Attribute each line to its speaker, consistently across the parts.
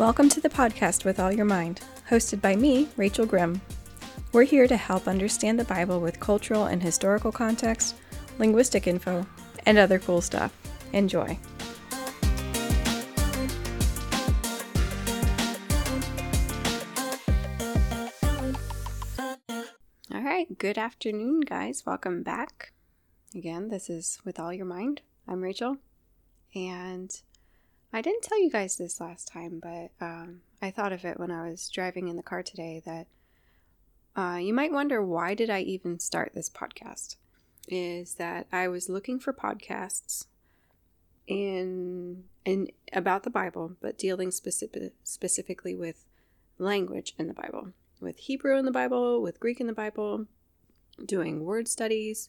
Speaker 1: Welcome to the podcast with All Your Mind, hosted by me, Rachel Grimm. We're here to help understand the Bible with cultural and historical context, linguistic info, and other cool stuff. Enjoy. All right, good afternoon, guys. Welcome back. Again, this is With All Your Mind. I'm Rachel, and I didn't tell you guys this last time, but um, I thought of it when I was driving in the car today that uh, you might wonder why did I even start this podcast? Is that I was looking for podcasts in in about the Bible, but dealing specific, specifically with language in the Bible, with Hebrew in the Bible, with Greek in the Bible, doing word studies,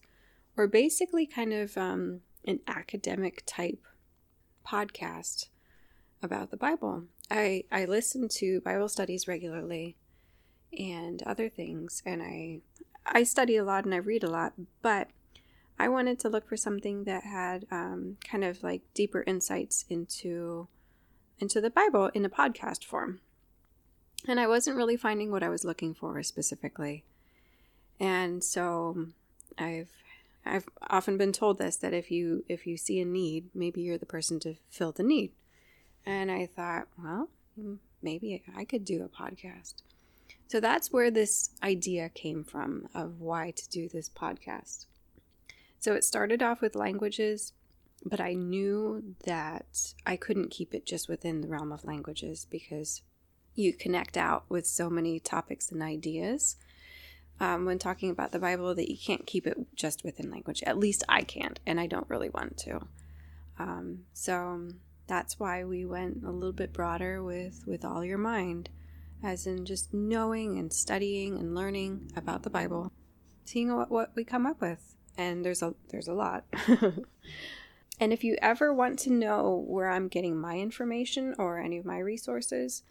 Speaker 1: or basically kind of um, an academic type podcast about the Bible. I I listen to Bible studies regularly and other things and I I study a lot and I read a lot, but I wanted to look for something that had um, kind of like deeper insights into into the Bible in a podcast form. And I wasn't really finding what I was looking for specifically. And so I've I've often been told this that if you if you see a need, maybe you're the person to fill the need. And I thought, well, maybe I could do a podcast. So that's where this idea came from of why to do this podcast. So it started off with languages, but I knew that I couldn't keep it just within the realm of languages because you connect out with so many topics and ideas um, when talking about the Bible that you can't keep it just within language. At least I can't, and I don't really want to. Um, so that's why we went a little bit broader with with all your mind as in just knowing and studying and learning about the bible seeing what, what we come up with. And there's a there's a lot. And if you ever want to know where i'm getting my information or any of my resources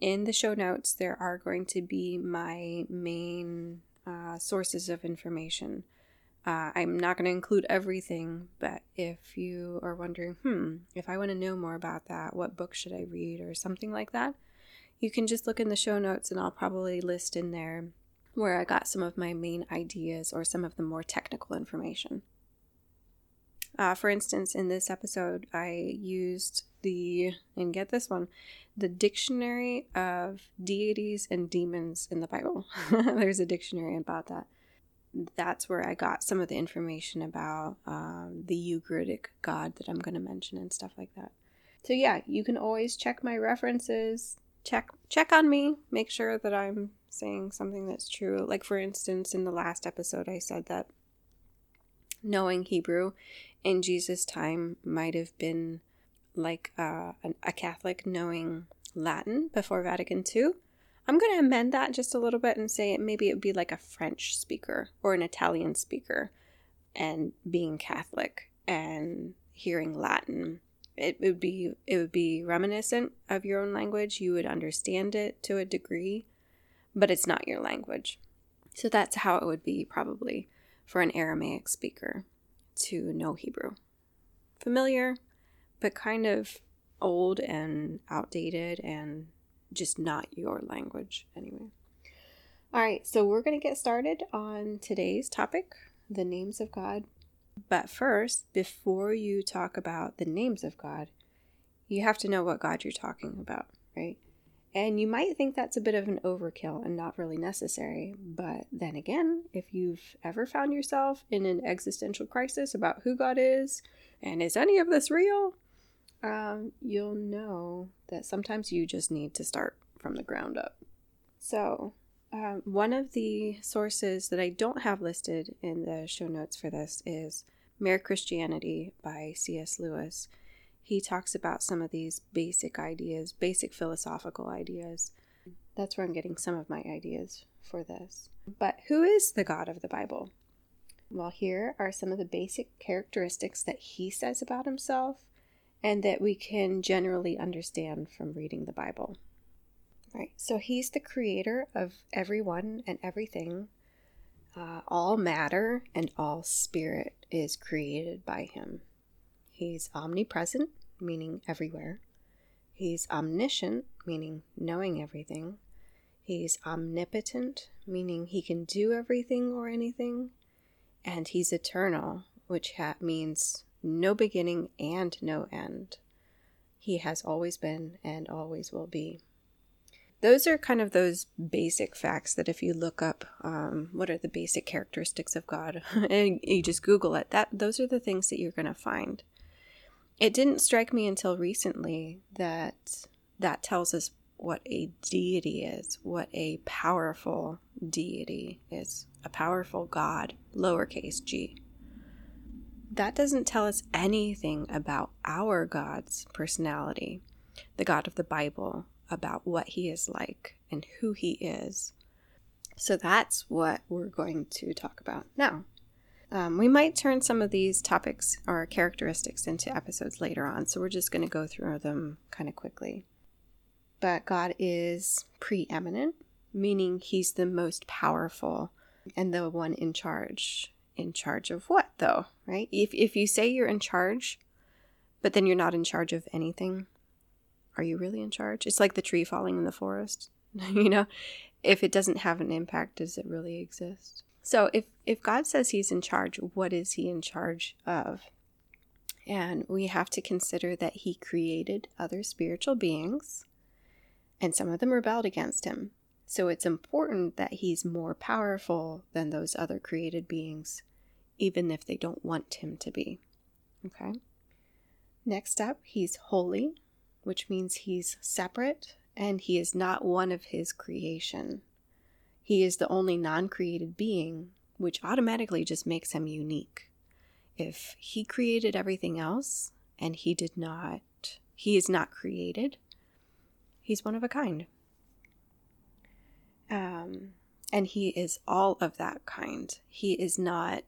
Speaker 1: in the show notes there are going to be my main uh, sources of information uh, I'm not going to include everything, but if you are wondering, hmm, if I want to know more about that, what book should I read or something like that, you can just look in the show notes and I'll probably list in there where I got some of my main ideas or some of the more technical information. Uh, for instance, in this episode, I used the, and get this one, the Dictionary of Deities and Demons in the Bible. There's a dictionary about that that's where I got some of the information about um, the Ugaritic God that I'm going to mention and stuff like that. So yeah, you can always check my references, check check on me, make sure that I'm saying something that's true. Like for instance, in the last episode, I said that knowing Hebrew in Jesus' time might have been like uh, a Catholic knowing Latin before Vatican II I'm going to amend that just a little bit and say maybe it would be like a French speaker or an Italian speaker and being Catholic and hearing Latin. It would be it would be reminiscent of your own language. You would understand it to a degree, but it's not your language. So that's how it would be probably for an Aramaic speaker to know Hebrew. Familiar, but kind of old and outdated and just not your language anyway. All right, so we're going to get started on today's topic the names of God. But first, before you talk about the names of God, you have to know what God you're talking about, right? And you might think that's a bit of an overkill and not really necessary. But then again, if you've ever found yourself in an existential crisis about who God is and is any of this real, um, you'll know that sometimes you just need to start from the ground up. So, um, one of the sources that I don't have listed in the show notes for this is Mere Christianity by C.S. Lewis. He talks about some of these basic ideas, basic philosophical ideas. That's where I'm getting some of my ideas for this. But who is the God of the Bible? Well, here are some of the basic characteristics that he says about himself and that we can generally understand from reading the Bible. Right, so he's the creator of everyone and everything. Uh, all matter and all spirit is created by him. He's omnipresent, meaning everywhere. He's omniscient, meaning knowing everything. He's omnipotent, meaning he can do everything or anything. And he's eternal, which ha- means no beginning and no end. He has always been and always will be. Those are kind of those basic facts that if you look up um, what are the basic characteristics of God and you just Google it, that those are the things that you're going to find. It didn't strike me until recently that that tells us what a deity is, what a powerful deity is, a powerful God, lowercase g that doesn't tell us anything about our God's personality, the God of the Bible, about what he is like and who he is. So that's what we're going to talk about now. Um, we might turn some of these topics or characteristics into episodes later on, so we're just going to go through them kind of quickly. But God is preeminent, meaning he's the most powerful and the one in charge in charge of what though right? If, if you say you're in charge but then you're not in charge of anything are you really in charge? It's like the tree falling in the forest you know? If it doesn't have an impact does it really exist? So if if god says he's in charge what is he in charge of? And we have to consider that he created other spiritual beings and some of them rebelled against him so it's important that he's more powerful than those other created beings even if they don't want him to be. Okay. Next up, he's holy, which means he's separate and he is not one of his creation. He is the only non created being, which automatically just makes him unique. If he created everything else and he did not, he is not created, he's one of a kind. Um, and he is all of that kind. He is not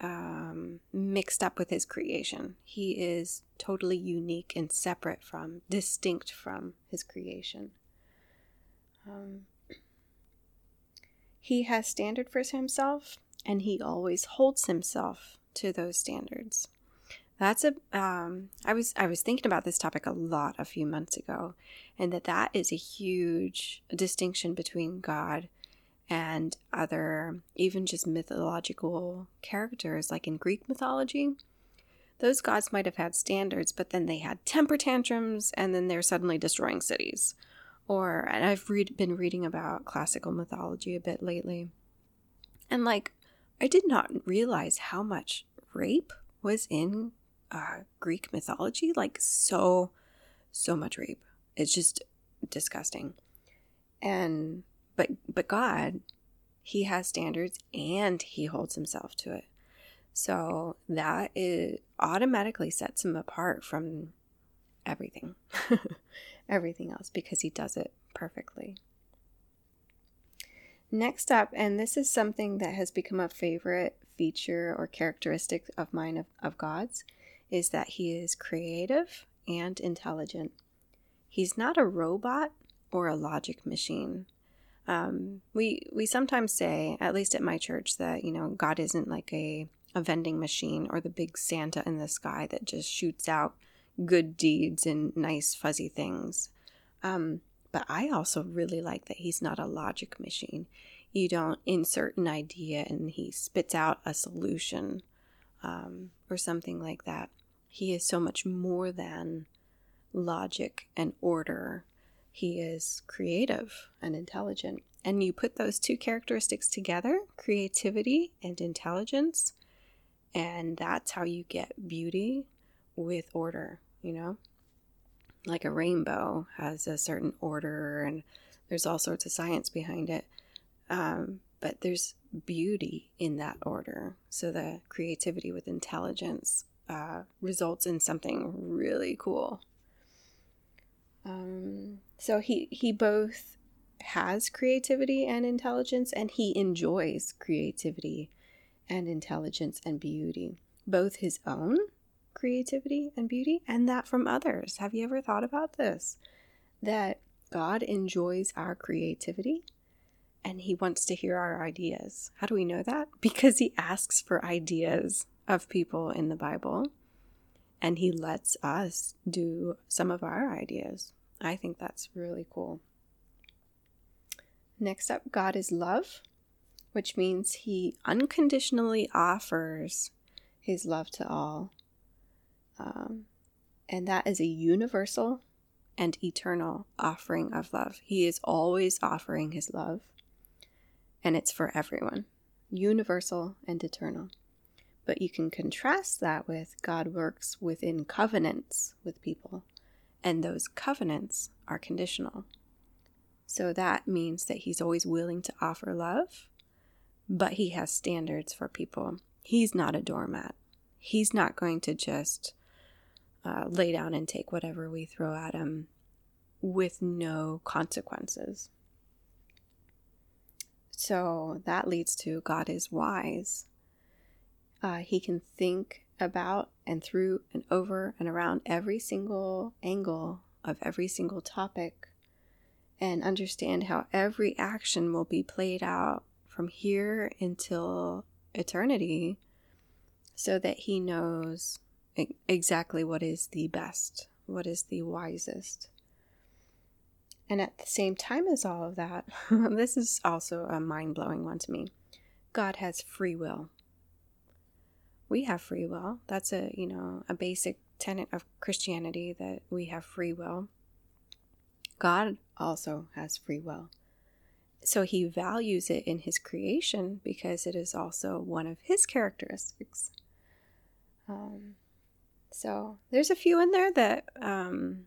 Speaker 1: um, mixed up with his creation. He is totally unique and separate from, distinct from his creation. Um, he has standard for himself, and he always holds himself to those standards. That's a. Um, I was I was thinking about this topic a lot a few months ago, and that that is a huge distinction between God and other, even just mythological characters, like in Greek mythology. Those gods might have had standards, but then they had temper tantrums, and then they're suddenly destroying cities. Or, and I've read, been reading about classical mythology a bit lately. And like, I did not realize how much rape was in uh, Greek mythology. Like, so, so much rape. It's just disgusting. And but but God, he has standards and he holds himself to it. So that is automatically sets him apart from everything. everything else because he does it perfectly. Next up, and this is something that has become a favorite feature or characteristic of mine of, of God's, is that he is creative and intelligent. He's not a robot or a logic machine. Um, we we sometimes say, at least at my church, that you know God isn't like a a vending machine or the big Santa in the sky that just shoots out good deeds and nice fuzzy things. Um, but I also really like that he's not a logic machine. You don't insert an idea and he spits out a solution um, or something like that. He is so much more than logic and order he is creative and intelligent. And you put those two characteristics together creativity and intelligence and that's how you get beauty with order, you know? Like a rainbow has a certain order and there's all sorts of science behind it. Um, but there's beauty in that order. So the creativity with intelligence uh, results in something really cool. Um, so he he both has creativity and intelligence, and he enjoys creativity and intelligence and beauty, both his own creativity and beauty, and that from others. Have you ever thought about this? That God enjoys our creativity and he wants to hear our ideas. How do we know that? Because he asks for ideas of people in the Bible and he lets us do some of our ideas I think that's really cool. Next up, God is love, which means he unconditionally offers his love to all. Um, and that is a universal and eternal offering of love. He is always offering his love, and it's for everyone, universal and eternal. But you can contrast that with God works within covenants with people, and those covenants are conditional. So that means that he's always willing to offer love, but he has standards for people. He's not a doormat. He's not going to just uh, lay down and take whatever we throw at him with no consequences. So that leads to God is wise. Uh, he can think about and through and over and around every single angle of every single topic and understand how every action will be played out from here until eternity so that he knows exactly what is the best, what is the wisest. And at the same time as all of that, this is also a mind blowing one to me. God has free will. We have free will. That's a, you know, a basic tenet of Christianity that we have free will. God also has free will. So he values it in his creation because it is also one of his characteristics. Um, so there's a few in there that um,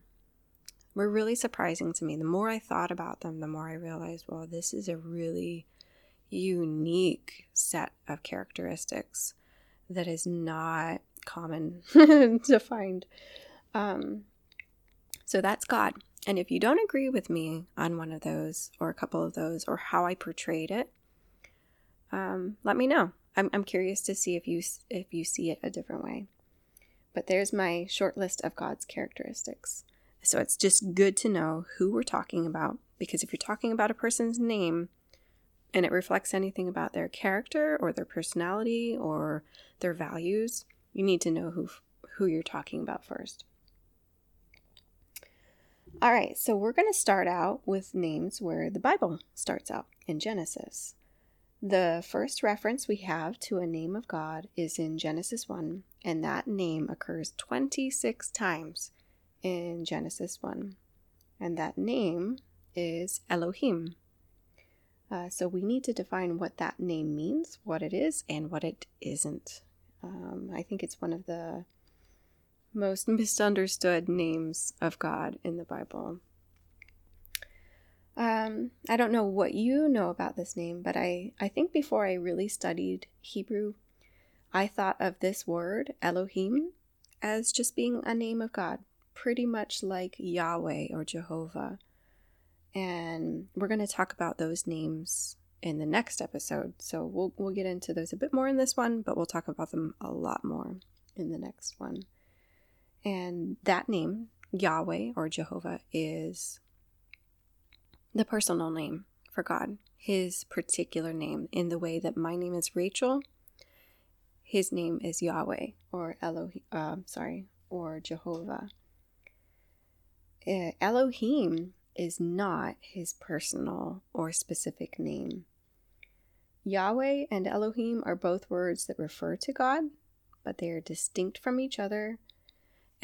Speaker 1: were really surprising to me. The more I thought about them, the more I realized, well, this is a really unique set of characteristics that is not common to find. Um, so that's God. And if you don't agree with me on one of those or a couple of those or how I portrayed it, um, let me know. I'm, I'm curious to see if you if you see it a different way. But there's my short list of God's characteristics. So it's just good to know who we're talking about because if you're talking about a person's name and it reflects anything about their character or their personality or their values, you need to know who who you're talking about first. All right, so we're going to start out with names where the Bible starts out in Genesis. The first reference we have to a name of God is in Genesis 1, and that name occurs 26 times in Genesis 1. And that name is Elohim. Uh, so we need to define what that name means, what it is, and what it isn't. Um, I think it's one of the most misunderstood names of God in the Bible. Um, I don't know what you know about this name, but I, I think before I really studied Hebrew, I thought of this word, Elohim, as just being a name of God, pretty much like Yahweh or Jehovah. And we're going to talk about those names in the next episode. So we'll, we'll get into those a bit more in this one, but we'll talk about them a lot more in the next one. And that name, Yahweh or Jehovah, is the personal name for God, his particular name, in the way that my name is Rachel. His name is Yahweh or Elohim, uh, sorry, or Jehovah. Uh, Elohim is not his personal or specific name. Yahweh and Elohim are both words that refer to God, but they are distinct from each other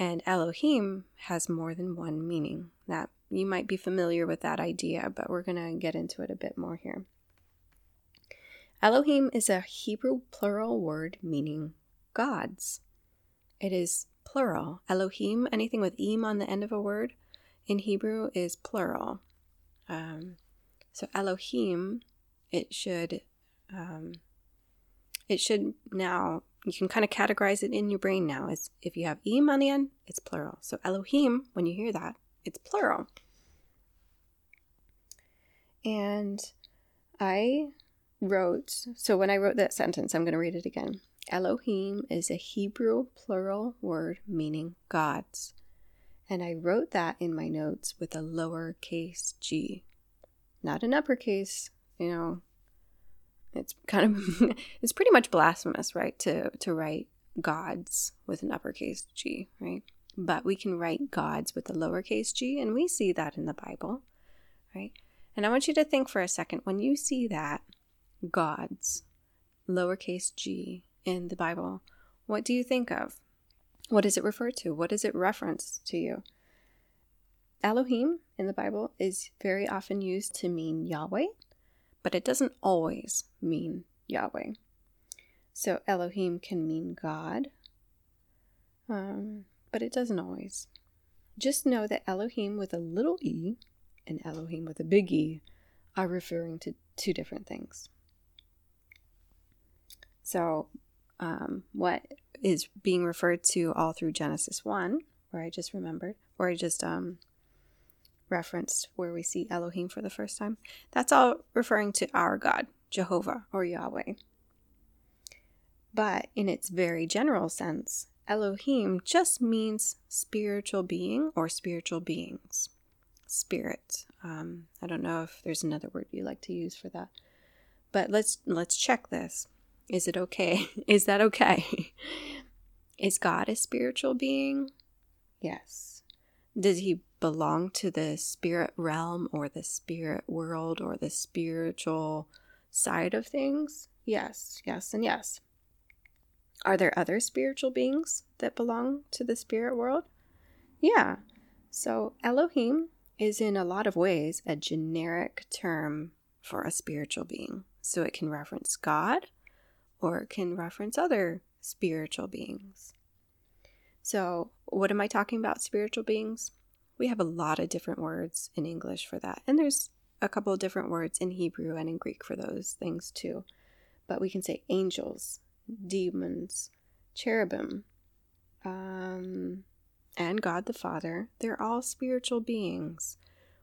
Speaker 1: and Elohim has more than one meaning. That you might be familiar with that idea, but we're going to get into it a bit more here. Elohim is a Hebrew plural word meaning gods. It is plural. Elohim, anything with im on the end of a word in Hebrew is plural. Um, so Elohim, it should um, it should now you can kind of categorize it in your brain now Is if you have im on the end, it's plural. So Elohim, when you hear that, it's plural. And I wrote, so when I wrote that sentence, I'm going to read it again. Elohim is a Hebrew plural word meaning gods. And I wrote that in my notes with a lowercase g, not an uppercase, you know, it's kind of it's pretty much blasphemous, right? To to write gods with an uppercase G, right? but we can write gods with a lowercase g, and we see that in the Bible, right? And I want you to think for a second when you see that gods, lowercase g, in the Bible, what do you think of? What does it refer to? What does it reference to you? Elohim in the Bible is very often used to mean Yahweh, but it doesn't always mean Yahweh. So Elohim can mean God, um, but it doesn't always. Just know that Elohim with a little e and Elohim with a big E are referring to two different things. So, um, what is being referred to all through Genesis 1, where I just remembered, where I just um, referenced where we see Elohim for the first time, that's all referring to our God, Jehovah or Yahweh. But in its very general sense, Elohim just means spiritual being or spiritual beings. Spirit. Um, I don't know if there's another word you like to use for that, but let's let's check this. Is it okay? Is that okay? Is God a spiritual being? Yes. Does he belong to the spirit realm or the spirit world or the spiritual side of things? Yes, yes, and yes. Are there other spiritual beings that belong to the spirit world? Yeah. So Elohim is in a lot of ways a generic term for a spiritual being. So it can reference God or can reference other spiritual beings. So, what am I talking about, spiritual beings? We have a lot of different words in English for that. And there's a couple of different words in Hebrew and in Greek for those things too. But we can say angels, demons, cherubim, um, and God the Father. They're all spiritual beings.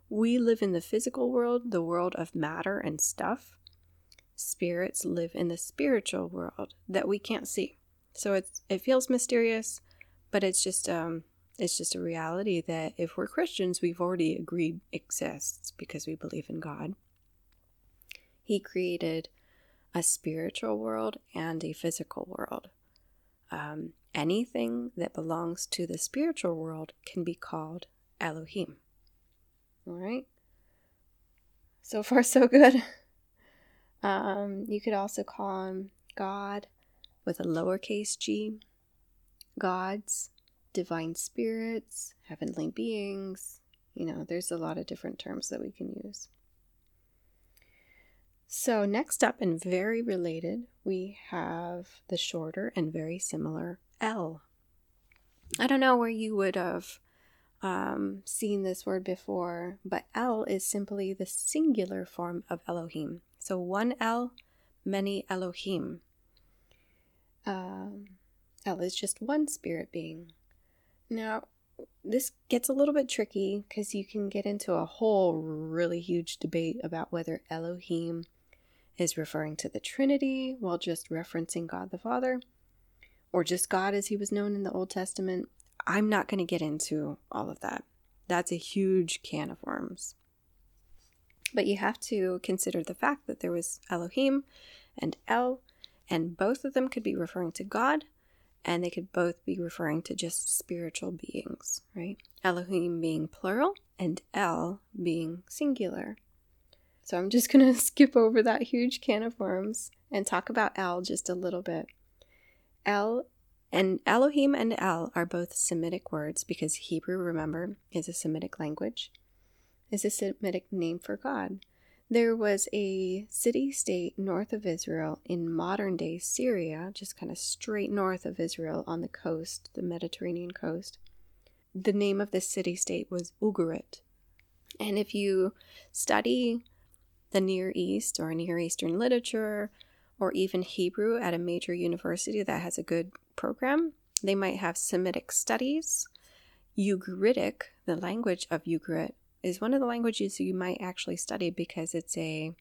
Speaker 1: We live in the physical world, the world of matter and stuff. Spirits live in the spiritual world that we can't see. So it's it feels mysterious, but it's just um it's just a reality that if we're Christians, we've already agreed exists because we believe in God. He created a spiritual world and a physical world. Um, anything that belongs to the spiritual world can be called Elohim. All right? So far, so good. Um, you could also call him God with a lowercase g, gods, divine spirits, heavenly beings. You know, there's a lot of different terms that we can use. So, next up, and very related, we have the shorter and very similar El. I don't know where you would have um, seen this word before, but El is simply the singular form of Elohim. So, one El, many Elohim. Um, El is just one spirit being. Now, this gets a little bit tricky because you can get into a whole really huge debate about whether Elohim is referring to the Trinity while just referencing God the Father, or just God as he was known in the Old Testament. I'm not going to get into all of that. That's a huge can of worms. But you have to consider the fact that there was Elohim and El, and both of them could be referring to God, and they could both be referring to just spiritual beings, right? Elohim being plural and El being singular. So I'm just going to skip over that huge can of worms and talk about El just a little bit. El and Elohim and El are both Semitic words because Hebrew, remember, is a Semitic language, is a Semitic name for God. There was a city state north of Israel in modern day Syria, just kind of straight north of Israel on the coast, the Mediterranean coast. The name of this city state was Ugarit. And if you study the Near East or Near Eastern literature or even Hebrew at a major university that has a good program. They might have Semitic studies. Ugaritic, the language of Ugarit, is one of the languages you might actually study because it's a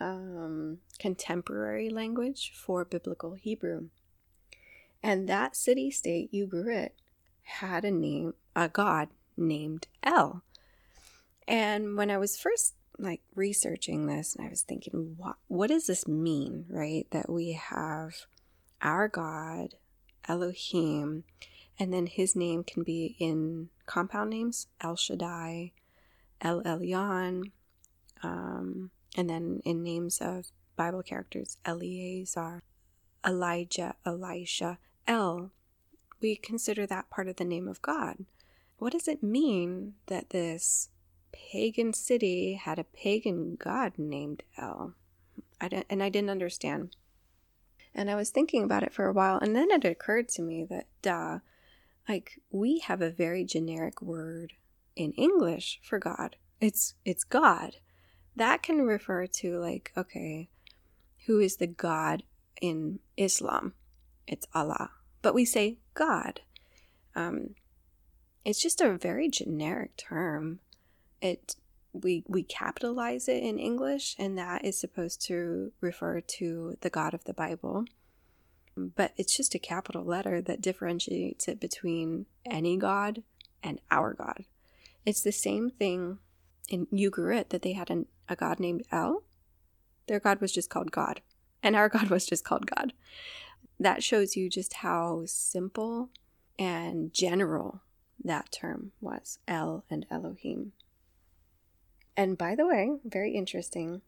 Speaker 1: um, contemporary language for biblical Hebrew. And that city state, Ugarit, had a name, a god named El. And when I was first like researching this and I was thinking, what, what does this mean, right? That we have our God, Elohim, And then his name can be in compound names El Shaddai, El Elyon, um, and then in names of Bible characters Eleazar, Elijah, Elisha, El. We consider that part of the name of God. What does it mean that this pagan city had a pagan god named El? I didn't, and I didn't understand. And I was thinking about it for a while, and then it occurred to me that, duh, like we have a very generic word in English for God. It's it's God. That can refer to like, okay, who is the God in Islam? It's Allah. But we say God. Um, it's just a very generic term. It we we capitalize it in English, and that is supposed to refer to the God of the Bible. But it's just a capital letter that differentiates it between any God and our God. It's the same thing in Ugarit that they had an, a god named El. Their god was just called God, and our God was just called God. That shows you just how simple and general that term was El and Elohim. And by the way, very interesting,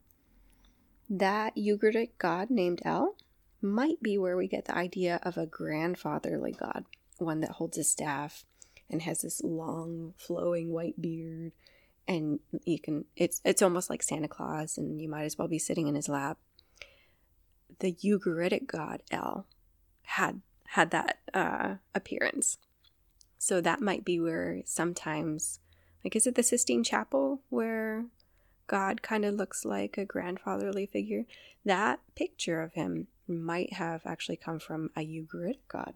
Speaker 1: that Ugaritic god named El might be where we get the idea of a grandfatherly god, one that holds a staff and has this long flowing white beard and you can it's it's almost like Santa Claus and you might as well be sitting in his lap. The Ugaritic god El had had that uh, appearance. So that might be where sometimes like, is it the Sistine Chapel where God kind of looks like a grandfatherly figure? That picture of him might have actually come from a Ugaritic god.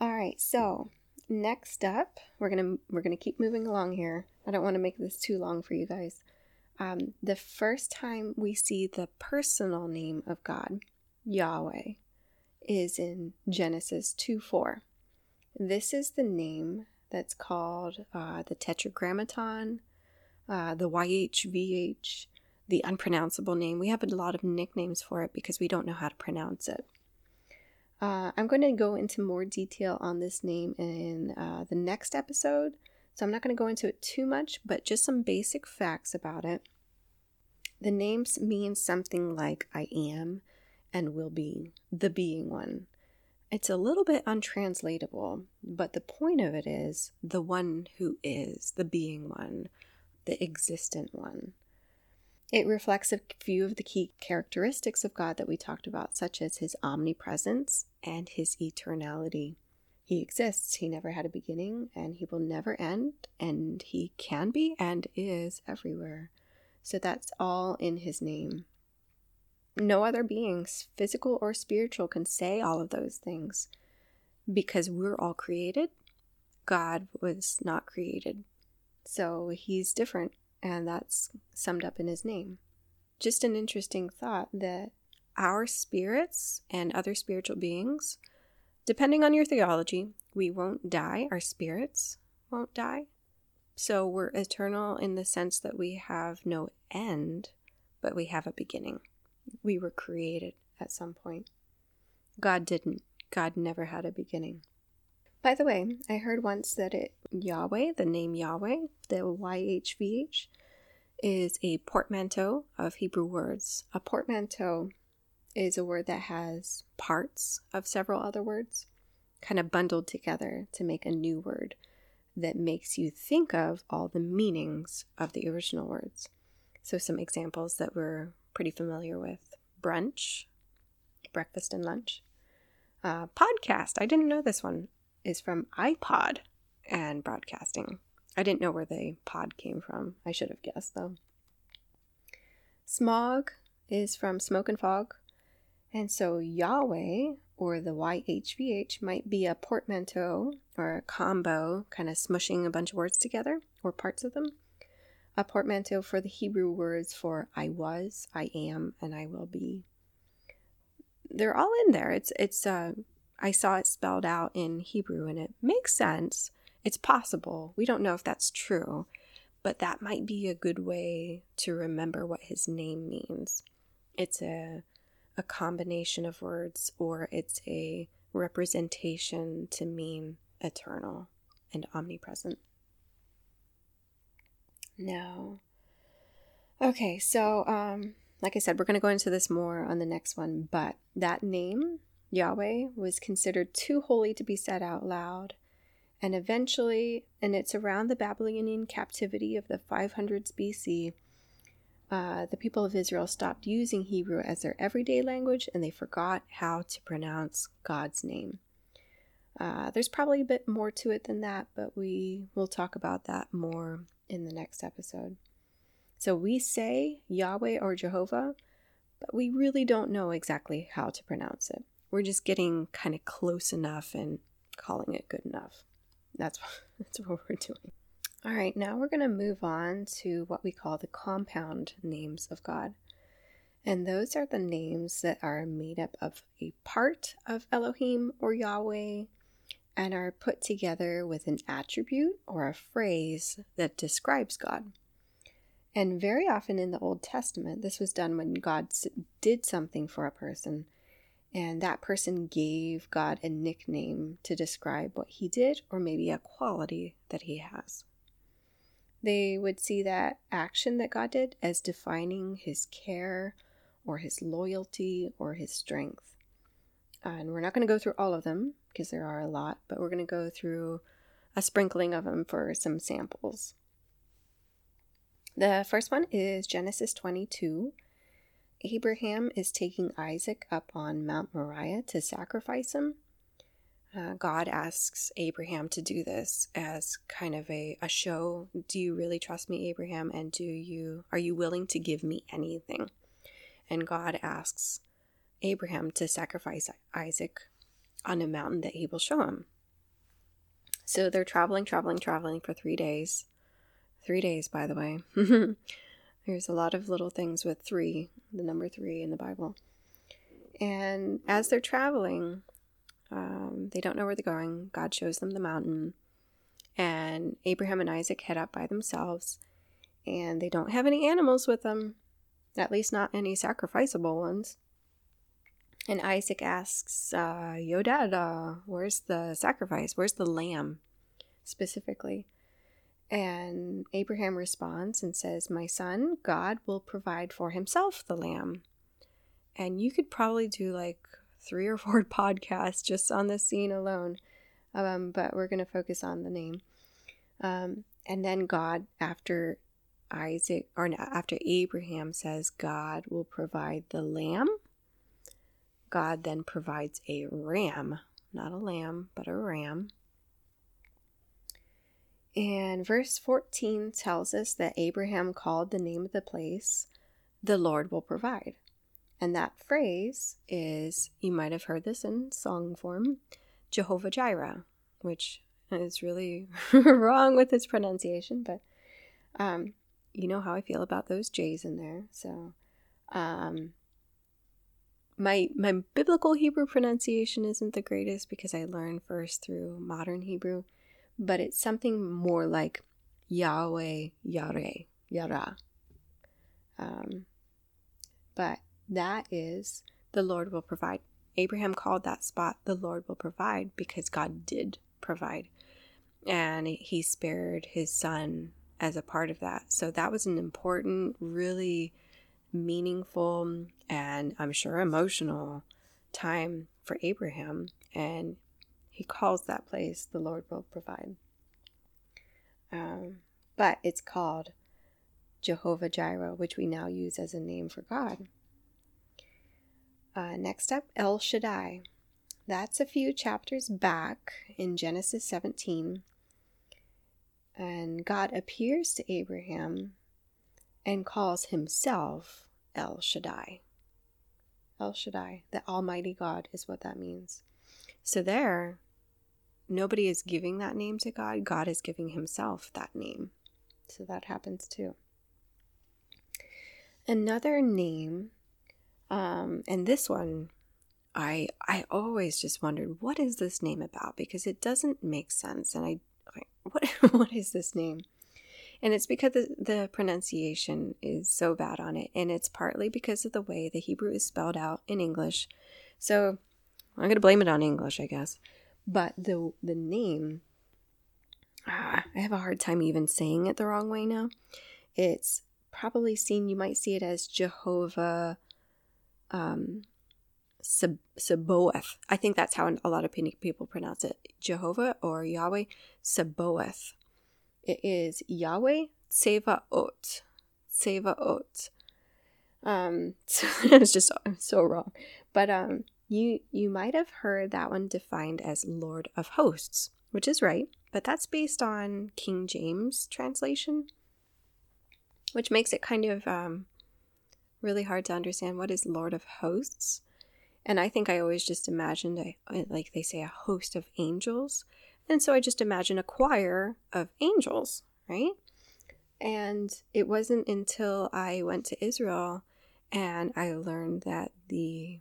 Speaker 1: All right, so next up, we're gonna we're gonna keep moving along here. I don't want to make this too long for you guys. Um, the first time we see the personal name of God, Yahweh, is in Genesis 2 4. This is the name that's called uh, the Tetragrammaton, uh, the YHVH, the unpronounceable name. We have a lot of nicknames for it because we don't know how to pronounce it. Uh, I'm going to go into more detail on this name in uh, the next episode, so I'm not going to go into it too much, but just some basic facts about it. The names mean something like I am and will be, the being one. It's a little bit untranslatable, but the point of it is the one who is, the being one, the existent one. It reflects a few of the key characteristics of God that we talked about, such as his omnipresence and his eternality. He exists, he never had a beginning, and he will never end, and he can be and is everywhere. So that's all in his name. No other beings, physical or spiritual, can say all of those things because we're all created. God was not created. So he's different, and that's summed up in his name. Just an interesting thought that our spirits and other spiritual beings, depending on your theology, we won't die, our spirits won't die. So we're eternal in the sense that we have no end, but we have a beginning we were created at some point. God didn't. God never had a beginning. By the way, I heard once that it Yahweh, the name Yahweh, the YHVH, is a portmanteau of Hebrew words. A portmanteau is a word that has parts of several other words kind of bundled together to make a new word that makes you think of all the meanings of the original words. So, some examples that we're pretty familiar with brunch, breakfast and lunch. Uh, podcast, I didn't know this one is from iPod and broadcasting. I didn't know where the pod came from. I should have guessed though. Smog is from smoke and fog. And so Yahweh or the YHVH might be a portmanteau or a combo, kind of smushing a bunch of words together or parts of them a portmanteau for the Hebrew words for I was, I am, and I will be. They're all in there. It's it's uh I saw it spelled out in Hebrew and it makes sense. It's possible. We don't know if that's true, but that might be a good way to remember what his name means. It's a a combination of words or it's a representation to mean eternal and omnipresent. No. Okay, so um like I said, we're going to go into this more on the next one, but that name, Yahweh, was considered too holy to be said out loud. And eventually, and it's around the Babylonian captivity of the 500s BC, uh, the people of Israel stopped using Hebrew as their everyday language and they forgot how to pronounce God's name. Uh, there's probably a bit more to it than that, but we will talk about that more in the next episode. So we say Yahweh or Jehovah, but we really don't know exactly how to pronounce it. We're just getting kind of close enough and calling it good enough. That's that's what we're doing. All right, now we're going to move on to what we call the compound names of God. And those are the names that are made up of a part of Elohim or Yahweh and are put together with an attribute or a phrase that describes God. And very often in the Old Testament, this was done when God did something for a person, and that person gave God a nickname to describe what he did or maybe a quality that he has. They would see that action that God did as defining his care or his loyalty or his strength. Uh, and we're not going to go through all of them because there are a lot, but we're going to go through a sprinkling of them for some samples. The first one is Genesis 22. Abraham is taking Isaac up on Mount Moriah to sacrifice him. Uh, God asks Abraham to do this as kind of a, a show. Do you really trust me, Abraham? And do you are you willing to give me anything? And God asks Abraham to sacrifice Isaac on a mountain that he will show him. So they're traveling, traveling, traveling for three days. Three days, by the way. There's a lot of little things with three, the number three in the Bible. And as they're traveling, um, they don't know where they're going. God shows them the mountain. And Abraham and Isaac head up by themselves. And they don't have any animals with them, at least not any sacrificable ones. And Isaac asks, uh, Yo, Dad, uh, where's the sacrifice? Where's the lamb specifically? And Abraham responds and says, My son, God will provide for himself the lamb. And you could probably do like three or four podcasts just on this scene alone. Um, but we're going to focus on the name. Um, and then God, after Isaac, or after Abraham says, God will provide the lamb God then provides a ram, not a lamb, but a ram. And verse 14 tells us that Abraham called the name of the place, the Lord will provide. And that phrase is, you might have heard this in song form, Jehovah Jireh, which is really wrong with its pronunciation, but um, you know how I feel about those J's in there. So um, my my biblical Hebrew pronunciation isn't the greatest because I learned first through modern Hebrew, but it's something more like Yahweh, Yare, Yara. Um, but that is the Lord will provide. Abraham called that spot the Lord will provide because God did provide, and he spared his son as a part of that. So that was an important, really meaningful and I'm sure emotional time for Abraham. And he calls that place the Lord will provide. Um, but it's called Jehovah Jireh, which we now use as a name for God. Uh, next up, El Shaddai. That's a few chapters back in Genesis 17. And God appears to Abraham and calls himself El Shaddai. El Shaddai, the Almighty God, is what that means. So there, nobody is giving that name to God, God is giving himself that name. So that happens too. Another name, um, and this one, I I always just wondered what is this name about because it doesn't make sense, and I what what is this name? And it's because the, the pronunciation is so bad on it. And it's partly because of the way the Hebrew is spelled out in English. So I'm gonna blame it on English, I guess. But the the name, ah, I have a hard time even saying it the wrong way now. It's probably seen. You might see it as Jehovah. Um, Sabaoth. I think that's how a lot of people pronounce it. Jehovah or Yahweh Sabaoth. It is Yahweh Tsevaot. Tsevaot. Um, so it was just so wrong. But um, you you might have heard that one defined as Lord of Hosts, which is right, but that's based on King James translation, which makes it kind of um, really hard to understand what is Lord of Hosts. And I think I always just imagined, a, like they say, a host of angels. And so I just imagine a choir of angels, right? And it wasn't until I went to Israel and I learned that the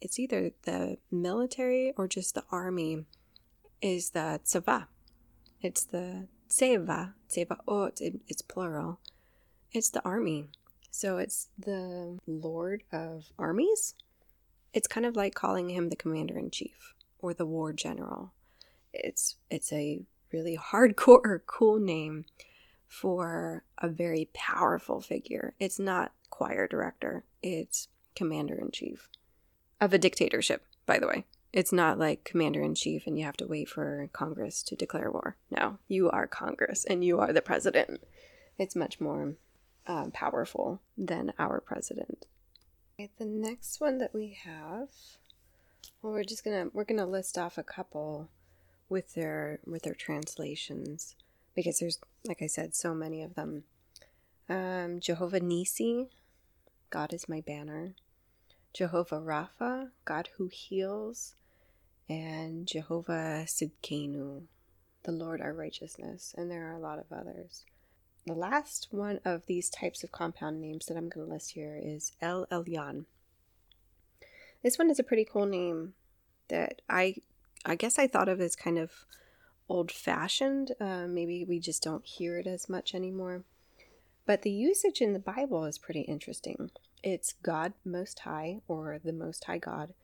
Speaker 1: it's either the military or just the army is the tzava. It's the tseva, tsevaot, it, it's plural. It's the army. So it's the lord of armies. It's kind of like calling him the commander in chief or the war general. It's it's a really hardcore cool name for a very powerful figure. It's not choir director, it's commander in chief of a dictatorship, by the way. It's not like commander in chief and you have to wait for Congress to declare war. No, you are Congress and you are the president. It's much more uh, powerful than our president. Okay, the next one that we have, well, we're just gonna we're gonna list off a couple with their with their translations because there's like I said so many of them. Um, Jehovah Nisi, God is my banner. Jehovah Rapha, God who heals, and Jehovah Sidkenu, the Lord our righteousness, and there are a lot of others. The last one of these types of compound names that I'm going to list here is El Elyon. This one is a pretty cool name that I I guess I thought of as kind of old fashioned. Uh, maybe we just don't hear it as much anymore. But the usage in the Bible is pretty interesting. It's God Most High or the Most High God,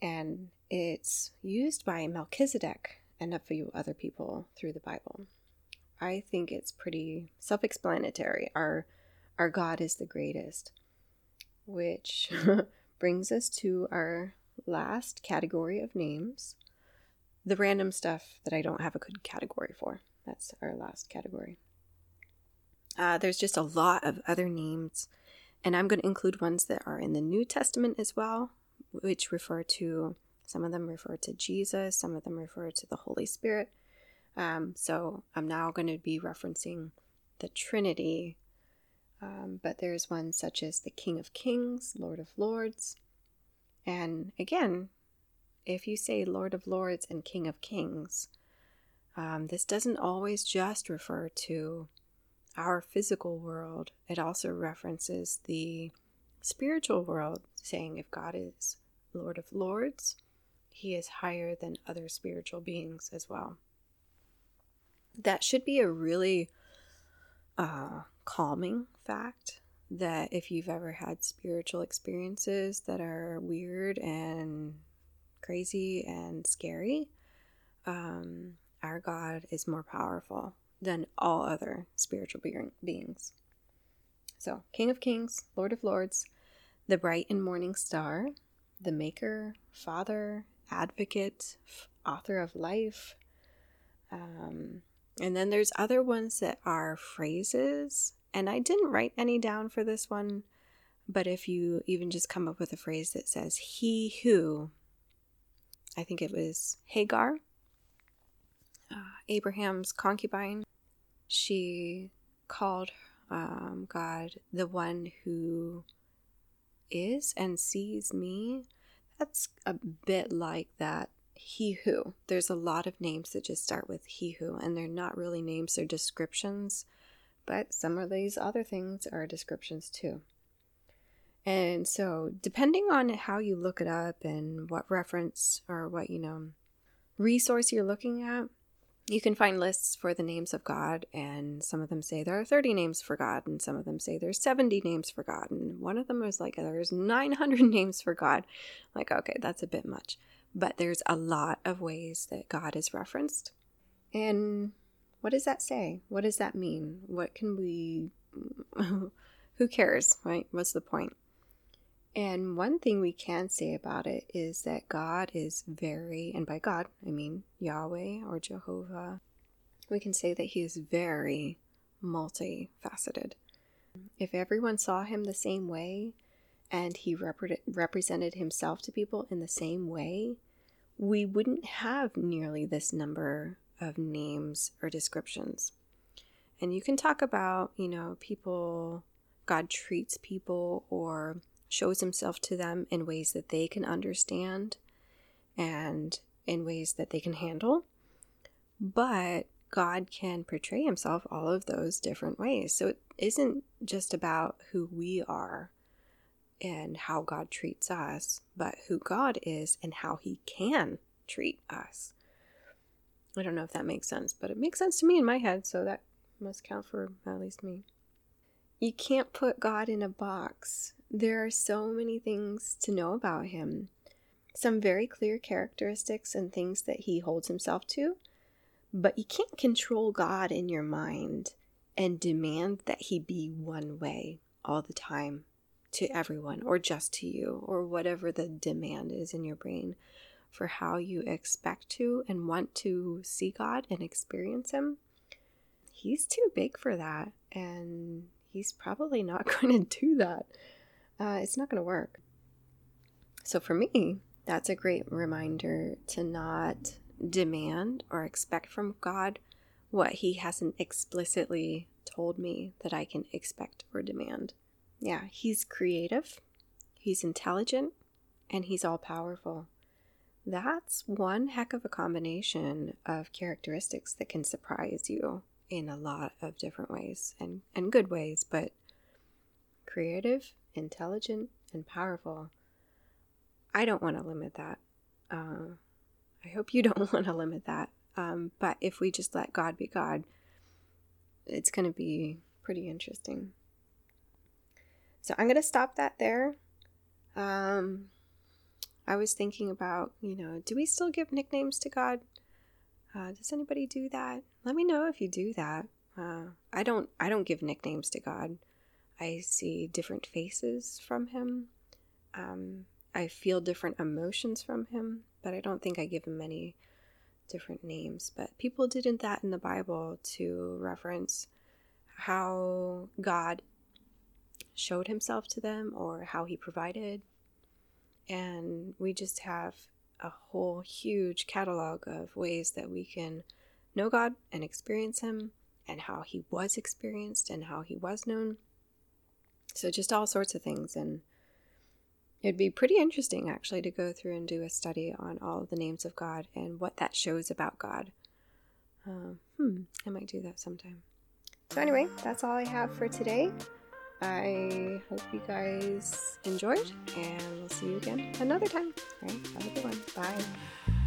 Speaker 1: and it's used by Melchizedek and a few other people through the Bible. I think it's pretty self explanatory. Our, our God is the greatest, which brings us to our last category of names the random stuff that I don't have a good category for. That's our last category. Uh, there's just a lot of other names, and I'm going to include ones that are in the New Testament as well, which refer to some of them refer to Jesus, some of them refer to the Holy Spirit. Um, so I'm now going to be referencing the Trinity, um, but there's ones such as the King of Kings, Lord of Lords, and again, if you say Lord of Lords and King of Kings, um, this doesn't always just refer to our physical world, it also references the spiritual world, saying if God is Lord of Lords, he is higher than other spiritual beings as well. That should be a really uh, calming fact that if you've ever had spiritual experiences that are weird and crazy and scary, um, our God is more powerful than all other spiritual beings. So, King of Kings, Lord of Lords, the bright and morning star, the Maker, Father, Advocate, Author of life. Um, and then there's other ones that are phrases, and I didn't write any down for this one, but if you even just come up with a phrase that says, He who, I think it was Hagar, uh, Abraham's concubine, she called um, God the one who is and sees me. That's a bit like that he who. There's a lot of names that just start with he who, and they're not really names, they're descriptions. But some of these other things are descriptions too. And so, depending on how you look it up and what reference or what, you know, resource you're looking at, you can find lists for the names of God, and some of them say there are 30 names for God, and some of them say there's 70 names for God, and one of them was like there's 900 names for God. Like, okay, that's a bit much. But there's a lot of ways that God is referenced. And what does that say? What does that mean? What can we. Who cares, right? What's the point? And one thing we can say about it is that God is very, and by God, I mean Yahweh or Jehovah, we can say that He is very multifaceted. If everyone saw Him the same way and He rep- represented Himself to people in the same way, we wouldn't have nearly this number of names or descriptions. And you can talk about, you know, people, God treats people or shows himself to them in ways that they can understand and in ways that they can handle. But God can portray himself all of those different ways. So it isn't just about who we are and how God treats us, but who God is and how he can treat us. I don't know if that makes sense, but it makes sense to me in my head, so that must count for at least me. You can't put God in a box. There are so many things to know about him. Some very clear characteristics and things that he holds himself to, but you can't control God in your mind and demand that he be one way all the time to everyone or just to you or whatever the demand is in your brain for how you expect to and want to see God and experience him. He's too big for that and he's probably not going to do that uh, it's not going to work. So for me, that's a great reminder to not demand or expect from God what He hasn't explicitly told me that I can expect or demand. Yeah, He's creative, He's intelligent, and He's all powerful. That's one heck of a combination of characteristics that can surprise you in a lot of different ways and, and good ways, but creative, intelligent, and powerful. I don't want to limit that. Uh, I hope you don't want to limit that. Um, but if we just let God be God, it's going to be pretty interesting. So I'm going to stop that there. Um, I was thinking about, you know, do we still give nicknames to God? Uh, does anybody do that? Let me know if you do that. Uh, I don't. I don't give nicknames to God. I see different faces from him. Um, I feel different emotions from him, but I don't think I give him any different names. But people didn't that in the Bible to reference how God showed himself to them or how he provided. And we just have a whole huge catalog of ways that we can know God and experience him and how he was experienced and how he was known. So, just all sorts of things. And it'd be pretty interesting actually to go through and do a study on all the names of God and what that shows about God. Uh, hmm, I might do that sometime. So, anyway, that's all I have for today. I hope you guys enjoyed, and we'll see you again another time. All right, have a good one. Bye.